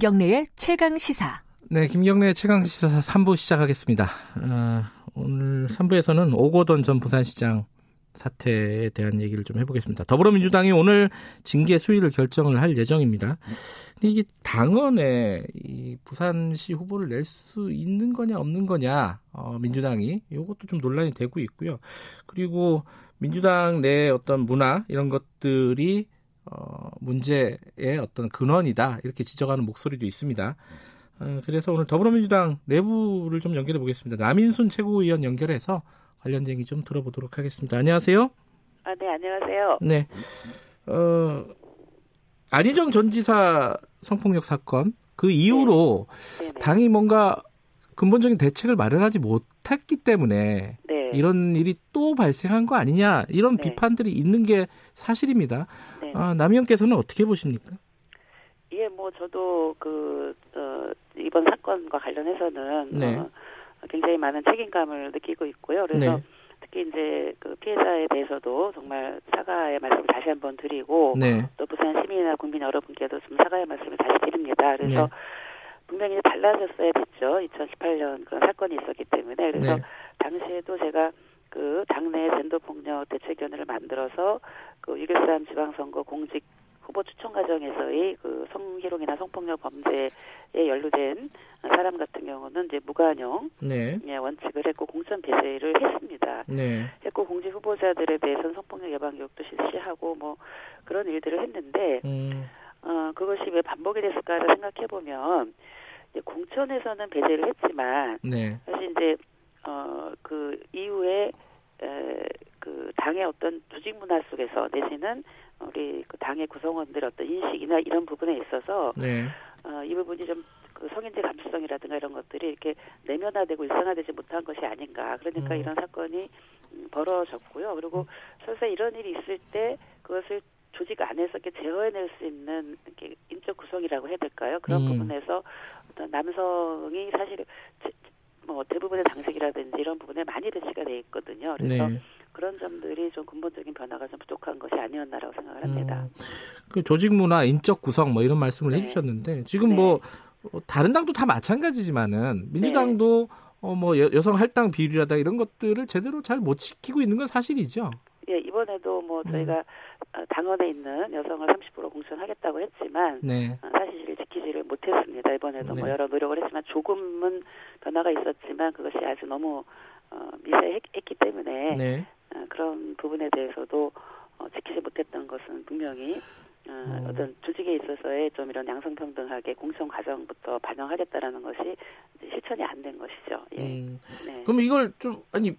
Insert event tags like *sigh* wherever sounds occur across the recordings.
김경래의 최강 시사. 네, 김경래의 최강 시사 3부 시작하겠습니다. 어, 오늘 3부에서는 오고돈 전 부산시장 사태에 대한 얘기를 좀 해보겠습니다. 더불어민주당이 오늘 징계 수위를 결정을 할 예정입니다. 근데 이게 당원에 이 부산시 후보를 낼 수 있는 거냐 없는 거냐 어, 민주당이 이것도 좀 논란이 되고 있고요. 그리고 민주당 내 어떤 문화 이런 것들이 어, 문제의 어떤 근원이다 이렇게 지적하는 목소리도 있습니다. 어, 그래서 오늘 더불어민주당 내부를 좀 연결해 보겠습니다. 남인순 최고위원 연결해서 관련 얘기 좀 들어보도록 하겠습니다. 안녕하세요. 아, 네, 안녕하세요. 네. 어, 안희정 전 지사 성폭력 사건 그 이후로 네. 당이 뭔가 근본적인 대책을 마련하지 못했기 때문에 네. 이런 일이 또 발생한 거 아니냐 이런 네. 비판들이 있는 게 사실입니다. 네. 아, 남의원께서는 어떻게 보십니까? 예, 뭐 저도 그 어, 이번 사건과 관련해서는 네. 어, 굉장히 많은 책임감을 느끼고 있고요. 그래서 네. 특히 이제 그 피해자에 대해서도 정말 사과의 말씀을 다시 한번 드리고 네. 또 부산 시민이나 국민 여러분께도 좀 사과의 말씀을 다시 드립니다. 그래서 네. 분명히 달라졌어야 됐죠. 2018년 그런 사건이 있었기 때문에 그래서 네. 당시에도 제가 그 당내 젠더 폭력 대책위원회를 만들어서 그 6.13 지방선거 공직 후보 추천 과정에서의 그 성희롱이나 성폭력 범죄에 연루된 사람 같은 경우는 이제 무관용 네. 예, 원칙을 했고 공천 배제를 했습니다. 네. 했고 공직 후보자들에 대해서는 성폭력 예방 교육도 실시하고 뭐 그런 일들을 했는데 음. 어 그것이 왜 반복이 됐을까를 생각해 보면 공천에서는 배제를 했지만 네. 사실 이제 어 그 이후에 에, 그 당의 어떤 조직 문화 속에서 내지는 우리 그 당의 구성원들의 어떤 인식이나 이런 부분에 있어서 네. 어, 이 부분이 좀 그 성인지 감수성이라든가 이런 것들이 이렇게 내면화되고 일상화되지 못한 것이 아닌가. 그러니까 음. 이런 사건이 음, 벌어졌고요. 그리고 설사 이런 일이 있을 때 그것을 조직 안에서 이렇게 제어해낼 수 있는 이렇게 인적 구성이라고 해야 될까요? 그런 음. 부분에서 어떤 남성이 사실 뭐 대부분의 당색이라든지 이런 부분에 많이 배치가 돼 있거든요. 그래서 네. 그런 점들이 좀 근본적인 변화가 좀 부족한 것이 아니었나라고 생각을 합니다. 음, 그 조직 문화, 인적 구성 뭐 이런 말씀을 네. 해주셨는데 지금 네. 뭐 다른 당도 다 마찬가지지만은 민주당도 네. 어, 뭐 여, 성 할당 비율이라다 이런 것들을 제대로 잘 못 지키고 있는 건 사실이죠. 예, 이번에도 뭐 음. 저희가 음. 당원에 있는 여성을 30% 공천하겠다고 했지만 네. 어, 사실 을 지키지를 못했습니다. 이번에도 뭐 네. 뭐 여러 노력을 했지만 조금은 변화가 있었지만 그것이 아주 너무 어, 미세했기 때문에 네. 어, 그런 부분에 대해서도 어, 지키지 못했던 것은 분명히 어, 음. 어떤 조직에 있어서의 좀 이런 양성평등하게 공천 과정부터 반영하겠다라는 것이 실천이 안 된 것이죠. 예. 음. 네. 그럼 이걸 좀 아니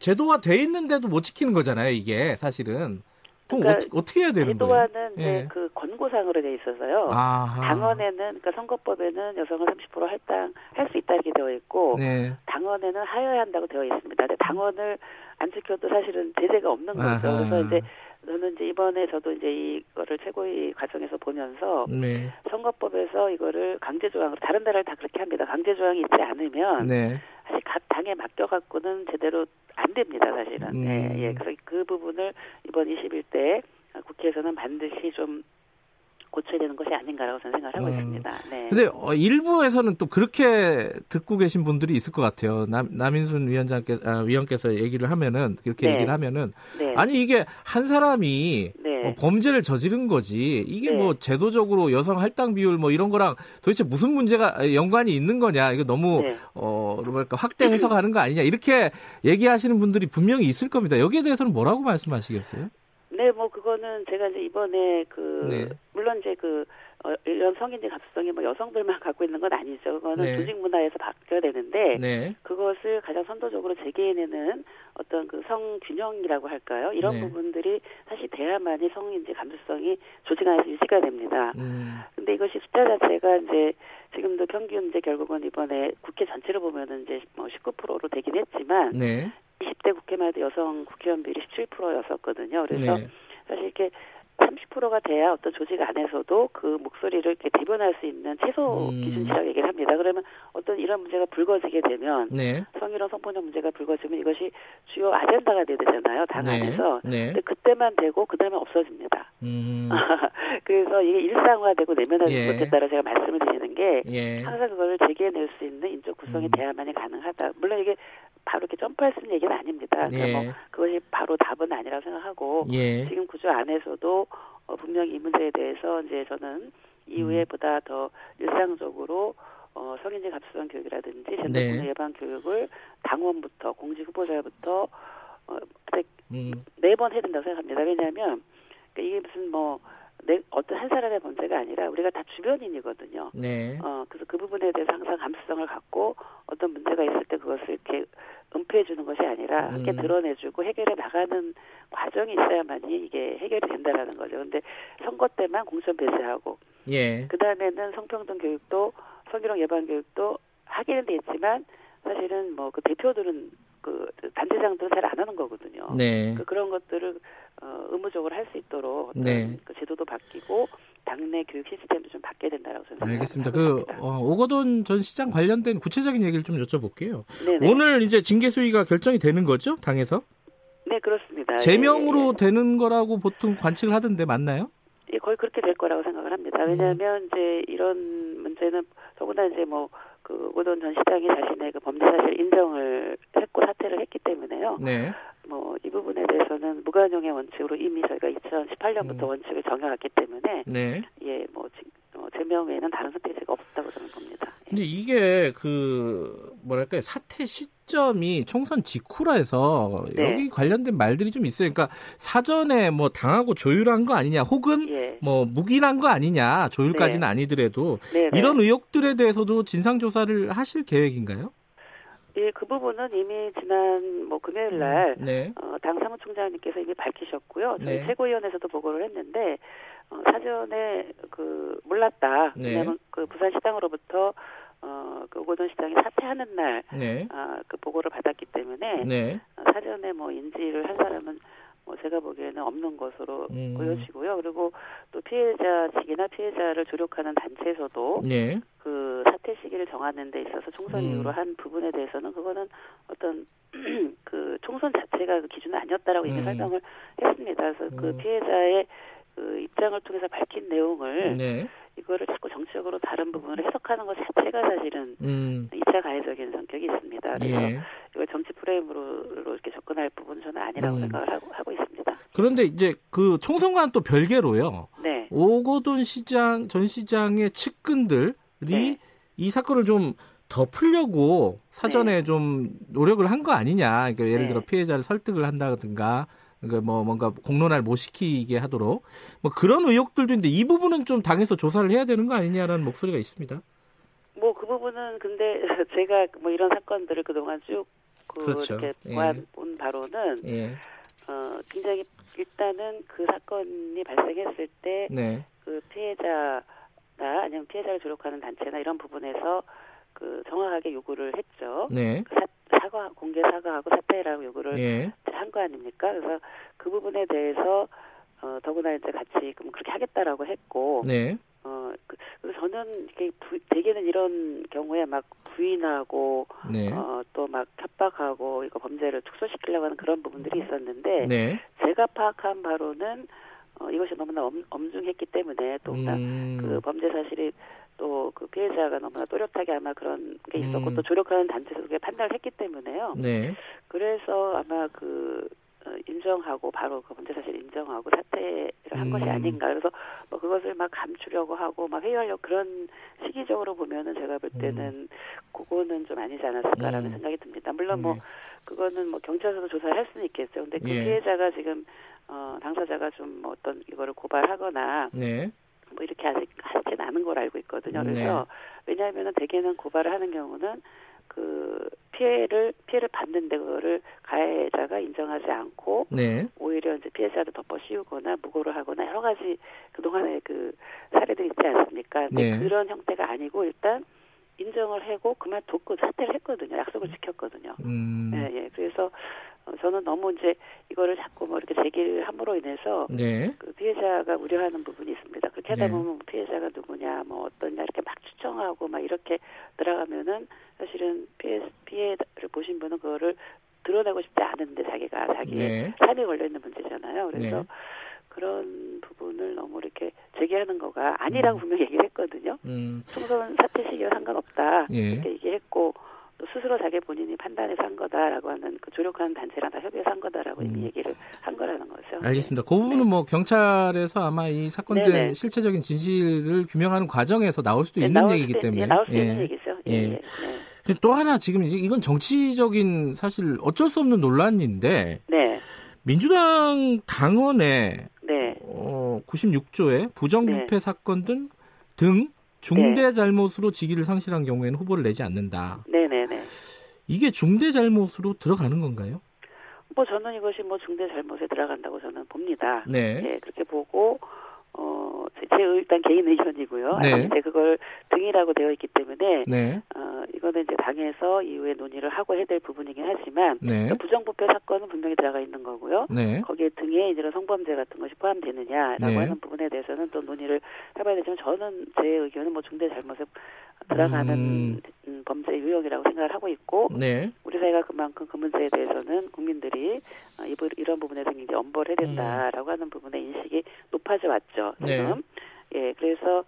제도화 돼 있는데도 못 지키는 거잖아요. 이게 사실은. 그럼 그러니까 어떻게, 어떻게 해야 되는 거예요? 제도화는 예. 그 권고상으로 돼 있어서요. 아하. 당원에는 그러니까 선거법에는 여성은 30% 할당 할 수 있다 이렇게 되어 있고 네. 당원에는 하여야 한다고 되어 있습니다. 근데 당원을 안 지켜도 사실은 제재가 없는 거죠. 아하. 그래서 이제 저는 이제 이번에 저도 이제 이거를 최고위 과정에서 보면서 네. 선거법에서 이거를 강제 조항으로 다른 나라를 다 그렇게 합니다. 강제 조항이 있지 않으면 네. 각 당에 맡겨 갖고는 제대로 안 됩니다, 사실은. 음. 네, 예. 그래서 그 부분을 이번 21대 국회에서는 반드시 좀 고쳐야 되는 것이 아닌가라고 저는 생각을 하고 음. 있습니다. 네. 근데 어, 일부에서는 또 그렇게 듣고 계신 분들이 있을 것 같아요. 남, 남인순 위원장께 아, 위원께서 얘기를 하면은 그렇게 네. 얘기를 하면은 네. 아니 이게 한 사람이 네. 어, 범죄를 저지른 거지 이게 네. 뭐 제도적으로 여성 할당 비율 뭐 이런 거랑 도대체 무슨 문제가 연관이 있는 거냐 이거 너무 네. 어 뭐랄까 확대 해석하는 거 아니냐 이렇게 얘기하시는 분들이 분명히 있을 겁니다. 여기에 대해서는 뭐라고 말씀하시겠어요? 네, 뭐 그거는 제가 이제 이번에 그 네. 물론 이제 그 어, 이런 성인지 감수성이 뭐 여성들만 *laughs* 갖고 있는 건 아니죠. 그거는 네. 조직 문화에서 바뀌어야 되는데 네. 그것을 가장 선도적으로 재개해내는 어떤 그 성균형이라고 할까요? 이런 네. 부분들이 사실 돼야만이 성인지 감수성이 조직 안에서 유지가 됩니다. 음. 근데 이것이 숫자 자체가 이제 지금도 평균 이제 결국은 이번에 국회 전체를 보면은 이제 뭐 19%로 되긴 했지만 네. 20대 국회만 해도 여성 국회의원 비율이 17%였었거든요. 그래서 네. 사실 이렇게 30%가 돼야 어떤 조직 안에서도 그 목소리를 이렇게 대변할 수 있는 최소 음. 기준치라고 얘기를 합니다. 그러면 어떤 이런 문제가 불거지게 되면 네. 성희롱 성폭력 문제가 불거지면 이것이 주요 아젠다가 돼야 되잖아요. 당 네. 안에서. 네. 근데 그때만 되고 그다음에 없어집니다. 음. *laughs* 그래서 이게 일상화되고 내면화되지 예. 못했다고 제가 말씀을 드리는 게 예. 항상 그걸 제기해낼 수 있는 인적 구성이 음. 돼야만이 가능하다. 물론 이게 바로 이렇게 점프할 수 있는 얘기는 아닙니다. 그러니까 예. 뭐 그것이 바로 답은 아니라고 생각하고 예. 지금 구조 안에서도 어, 분명히 이 문제에 대해서 이제 저는 이후에 음. 보다 더 일상적으로 어, 성인지 갑수성 교육이라든지 젠더폭력 네. 예방 교육을 당원부터 공직 후보자부터 어, 음. 매번 해야 된다고 생각합니다. 왜냐하면 그러니까 이게 무슨 뭐 내, 어떤 한 사람의 문제가 아니라 우리가 다 주변인이거든요. 네. 어, 그래서 그 부분에 대해서 항상 감수성을 갖고 어떤 문제가 있을 때 그것을 이렇게 은폐해 주는 것이 아니라 음. 함께 드러내주고 해결해 나가는 과정이 있어야만이 이게 해결이 된다라는 거죠. 근데 선거 때만 공천 배제하고, 예. 그 다음에는 성평등 교육도 성희롱 예방 교육도 하기는 돼 있지만 사실은 뭐 그 대표들은 그 단체장들은 잘 안 하는 거거든요. 네. 그 그런 것들을 어, 의무적으로 할 수 있도록 네. 그 제도도 바뀌고 당내 교육 시스템도 좀 바뀌어야 된다고 생각합니다. 알겠습니다. 그 어, 오거돈 전 시장 관련된 구체적인 얘기를 좀 여쭤볼게요. 네네. 오늘 이제 징계 수위가 결정이 되는 거죠, 당에서? 네, 그렇습니다. 제명으로 예, 예. 되는 거라고 보통 관측을 하던데 맞나요? 예, 거의 그렇게 될 거라고 생각을 합니다. 왜냐하면 음. 이제 이런 문제는 더구나 이제 뭐 그 오건 전 시장이 자신의 그 범죄 사실 인정을 했고 사퇴를 했기 때문에요. 네. 뭐 이 부분에 대해서는 무관용의 원칙으로 이미 저희가 2018년부터 음. 원칙을 정해왔기 때문에 네. 예, 뭐 어, 제명 외에는 다른 선택지가 없다고 저는 봅니다. 예. 근데 이게 그 뭐랄까요 사태 시점이 총선 직후라 해서 네. 여기 관련된 말들이 좀 있어요. 그러니까 사전에 뭐 당하고 조율한 거 아니냐, 혹은 예. 뭐 묵인한 거 아니냐, 조율까지는 네. 아니더라도 네, 네. 이런 의혹들에 대해서도 진상 조사를 하실 계획인가요? 예, 그 부분은 이미 지난 뭐 금요일 날 음, 네. 어, 당 사무총장님께서 이미 밝히셨고요. 저희 네. 최고위원회에서도 보고를 했는데 어, 사전에 그 몰랐다. 네. 왜냐하면 그 부산시장으로부터 어, 그 오고돈 시장이 사퇴하는 날, 네. 아, 그 보고를 받았기 때문에 네. 어, 사전에 뭐 인지를 한 사람은 뭐 제가 보기에는 없는 것으로 음. 보여지고요. 그리고 또 피해자 측이나 피해자를 조력하는 단체에서도 네. 그 사퇴 시기를 정하는 데 있어서 총선 음. 이후로 한 부분에 대해서는 그거는 어떤 *clears throat* 그 총선 자체가 그 기준은 아니었다라고 이미 음. 설명을 했습니다. 그래서 그 음. 피해자의 그 입장을 통해서 밝힌 내용을 네. 이거를 자꾸 정치적으로 다른 부분을 해석하는 것 자체가 사실은 음. 2차 가해적인 성격이 있습니다. 그래서 예. 이걸 정치 프레임으로 이렇게 접근할 부분은 저는 아니라고 음. 생각을 하고, 하고 있습니다. 그런데 이제 그 총선과는 또 별개로요. 네. 오고돈 시장 전 시장의 측근들이 네. 이 사건을 좀 덮으려고 사전에 네. 좀 노력을 한 거 아니냐. 그러니까 예를 네. 들어 피해자를 설득을 한다든가 그러니까 뭐 뭔가 공론화를 못 시키게 하도록 뭐 그런 의혹들도 있는데 이 부분은 좀 당에서 조사를 해야 되는 거 아니냐라는 목소리가 있습니다. 뭐 그 부분은 근데 *laughs* 제가 뭐 이런 사건들을 그동안 쭉그 그렇죠. 이렇게 예. 본 바로는 예. 어 굉장히 일단은 그 사건이 발생했을 때그 네. 그 피해자나 아니면 피해자를 조력하는 단체나 이런 부분에서 그 정확하게 요구를 했죠. 네. 그 사, 사과 공개 사과하고 사퇴라고 요구를 예. 한거 아닙니까? 그래서 그 부분에 대해서 어 더구나 이제 같이 그럼 그렇게 하겠다라고 했고 네. 어 그, 저는 이게 부, 대개는 이런 경우에 막 부인하고 네. 어 또 막 협박하고 이거 범죄를 축소시키려고 하는 그런 부분들이 있었는데 네. 제가 파악한 바로는 어, 이것이 너무나 엄, 엄중했기 때문에 또 음. 그 범죄 사실이 또 그 피해자가 너무나 또렷하게 아마 그런 게 있었고 음. 또 조력하는 단체에서 그게 판단을 했기 때문에요. 네. 그래서 아마 그 어, 인정하고 바로 그 문제 사실 인정하고 사퇴를 한 음. 것이 아닌가 그래서 뭐 그것을 막 감추려고 하고 막 회유하려고 그런 시기적으로 보면은 제가 볼 때는 음. 그거는 좀 아니지 않았을까라는 음. 생각이 듭니다. 물론 뭐 네. 그거는 뭐 경찰서도 조사를 할 수는 있겠죠. 근데 그 예. 피해자가 지금 어 당사자가 좀뭐 어떤 이거를 고발하거나 네. 뭐 이렇게 아직 하진 않은 걸 알고 있거든요. 그래서 네. 왜냐하면은 대개는 고발을 하는 경우는 그 피해를 피해를 받는데 그거를 가해자가 인정하지 않고 네. 오히려 이제 피해자를 덮어 씌우거나 무고를 하거나 여러 가지 그 동안의 그 사례들이 있지 않습니까? 네. 그런 형태가 아니고 일단 인정을 하고 그만 뒀고 사퇴를 했거든요. 약속을 지켰거든요. 음. 예, 예. 그래서 어, 저는 너무 이제 이거를 자꾸 뭐 이렇게 제기를 함으로 인해서 네. 그 피해자가 우려하는 부분이 있습니다. 그렇게 하다 네. 보면 피해자가 누구냐, 뭐 어떠냐 이렇게 막 추정하고 막 이렇게 들어가면은 사실은 피해 피해를 보신 분은 그거를 드러내고 싶지 않은데 자기가 자기의 네. 삶에 걸려 있는 문제잖아요. 그래서 네. 그런 부분을 너무 이렇게 제기하는 거가 아니라고 음. 분명히 얘기를 했거든요. 음. 총선 사퇴 시기와 상관없다 예. 이렇게 얘기했고 또 스스로 자기 본인이 판단해서 한 거다라고 하는 그 조력하는 단체랑 다 협의해서 한 거다라고 음. 얘기를 한 거라는 거죠. 알겠습니다. 그 부분은 네. 뭐 경찰에서 아마 이 사건된 네네. 실체적인 진실을 규명하는 과정에서 나올 수도 네, 있는 나올 얘기이기 때문에 예, 나올 수 예. 있는 얘기죠. 예. 예. 네. 또 하나 지금 이건 정치적인 사실 어쩔 수 없는 논란인데 네. 민주당 당원의 네. 어, 96조의 부정부패 네. 사건 등, 등 중대 네. 잘못으로 직위를 상실한 경우에는 후보를 내지 않는다. 네네네. 이게 중대 잘못으로 들어가는 건가요? 뭐 저는 이것이 뭐 중대 잘못에 들어간다고 저는 봅니다. 네. 네 그렇게 보고 어, 제 일단 개인 의견이고요. 네. 이제 그걸 등이라고 되어 있기 때문에 네. 어, 이거는 이제 당에서 이후에 논의를 하고 해야 될 부분이긴 하지만 네. 그러니까 부정부패 사건은 분명히 들어가 있는 거고요. 네. 거기에 등에 이제 성범죄 같은 것이 포함되느냐라고 네. 하는 부분에 대해서는 또 논의를 해봐야 되지만 저는 제 의견은 뭐 중대 잘못에 들어가는 음. 음 범죄 유형이라고 생각을 하고 있고 네. 우리 사회가 그만큼 그 문제에 대해서는 국민들이 어, 이런 부분에서 굉장히 엄벌해야 된다라고 음. 하는 부분의 인식이 높아져 왔죠. 지금 네. 예 그래서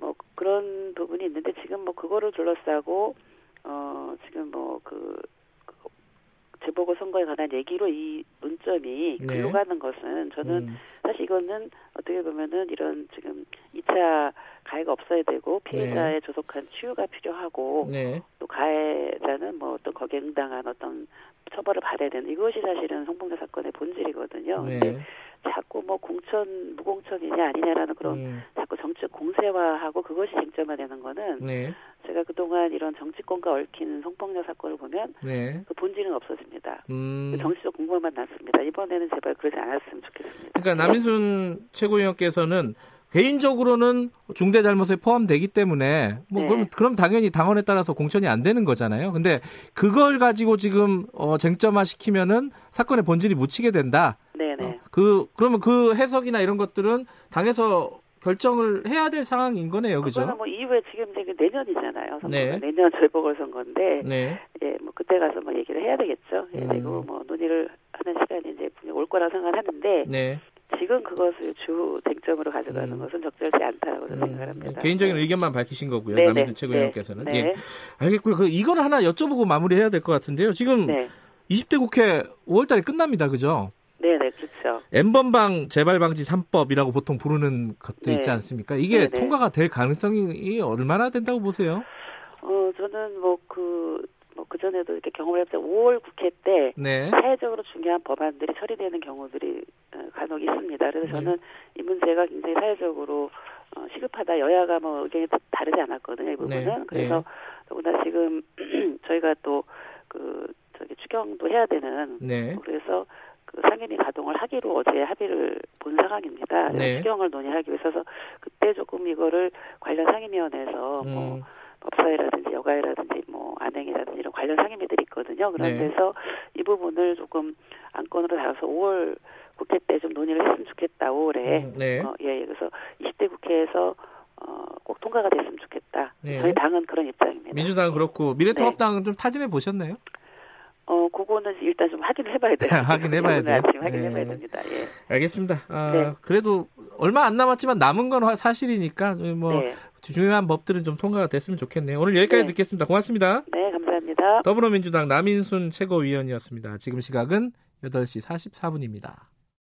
뭐 그런 부분이 있는데 지금 뭐 그거를 둘러싸고 어 지금 뭐그 재보궐 선거에 관한 얘기로 이 논점이 네. 글로 가는 것은 저는 음. 사실 이거는 어떻게 보면은 이런 지금 2차 가해가 없어야 되고 피해자의 네. 조속한 치유가 필요하고 네. 또 가해자는 뭐 어떤 거기에 응당한 어떤 처벌을 받아야 되는 이것이 사실은 성폭력 사건의 본질이거든요. 네. 근데 자꾸 뭐 공천 무공천이냐 아니냐라는 그런 음. 자꾸 정치적 공세화하고 그것이 쟁점화되는 거는 네. 제가 그동안 이런 정치권과 얽힌 성폭력 사건을 보면 네. 그 본질은 없어집니다. 음. 그 정치적 공부만 났습니다. 이번에는 제발 그러지 않았으면 좋겠습니다. 그러니까 남인순 최고위원께서는 개인적으로는 중대 잘못에 포함되기 때문에 뭐 네. 그럼 그럼 당연히 당원에 따라서 공천이 안 되는 거잖아요. 근데 그걸 가지고 지금 어 쟁점화 시키면은 사건의 본질이 묻히게 된다. 네, 네. 어, 그 그러면 그 해석이나 이런 것들은 당에서 결정을 해야 될 상황인 거네요, 그죠? 그거는 뭐 이후에 지금 이제 내년이잖아요. 선거가 네. 내년 재보궐 선거인데, 네. 예, 뭐 그때 가서 뭐 얘기를 해야 되겠죠. 예, 음. 이거 뭐 논의를 하는 시간이 이제 올 거라 생각하는데, 네. 지금 그것을 주 쟁점으로 가져가는 음. 것은 적절치 않다고 음. 생각합니다. 개인적인 네. 의견만 밝히신 거고요. 네, 네. 최고위원께서는. 네. 예. 알겠고요. 그 이걸 하나 여쭤보고 마무리해야 될 것 같은데요. 지금 네. 20대 국회 5월달에 끝납니다. 그죠? 네네 그렇죠. N번방 재발 방지 3법이라고 보통 부르는 것도 네. 있지 않습니까? 이게 네네. 통과가 될 가능성이 얼마나 된다고 보세요? 어 저는 뭐그 뭐 그 전에도 이렇게 경험을 해봤자 5월 국회 때 네. 사회적으로 중요한 법안들이 처리되는 경우들이 어, 간혹 있습니다. 그래서 네. 저는 이 문제가 굉장히 사회적으로 어, 시급하다. 여야가 뭐 의견이 다르지 않았거든요. 이 부분은. 네. 그래서 네. 더구나 지금 *clears throat* 저희가 또 그 저기 추경도 해야 되는 네. 그래서 그 상임위 가동을 하기로 어제 합의를 본 상황입니다. 네. 추경을 논의하기 위해서 그때 조금 이거를 관련 상임위원회에서 뭐 음. 뭐 법사위라든지 여가위라든지 뭐 안행이라든지 이런 관련 상임위들이 있거든요. 그런 네. 데서 이 부분을 조금 안건으로 달아서 5월 국회 때 좀 논의를 했으면 좋겠다. 5월에 음, 네. 어, 예, 그래서 20대 국회에서 어, 꼭 통과가 됐으면 좋겠다. 네. 저희 당은 그런 입장입니다. 민주당은 그렇고 미래통합당은 네. 좀 타진해 보셨나요? 어, 그거는 일단 좀 확인을 해봐야 돼요. 확인해봐야 돼요. 확인해봐야 네. 됩니다. 예. 알겠습니다. 아, 네. 그래도 얼마 안 남았지만 남은 건 사실이니까 뭐 네. 중요한 법들은 좀 통과가 됐으면 좋겠네요. 오늘 여기까지 네. 듣겠습니다. 고맙습니다. 네, 감사합니다. 더불어민주당 남인순 최고위원이었습니다. 지금 시각은 8시 44분입니다.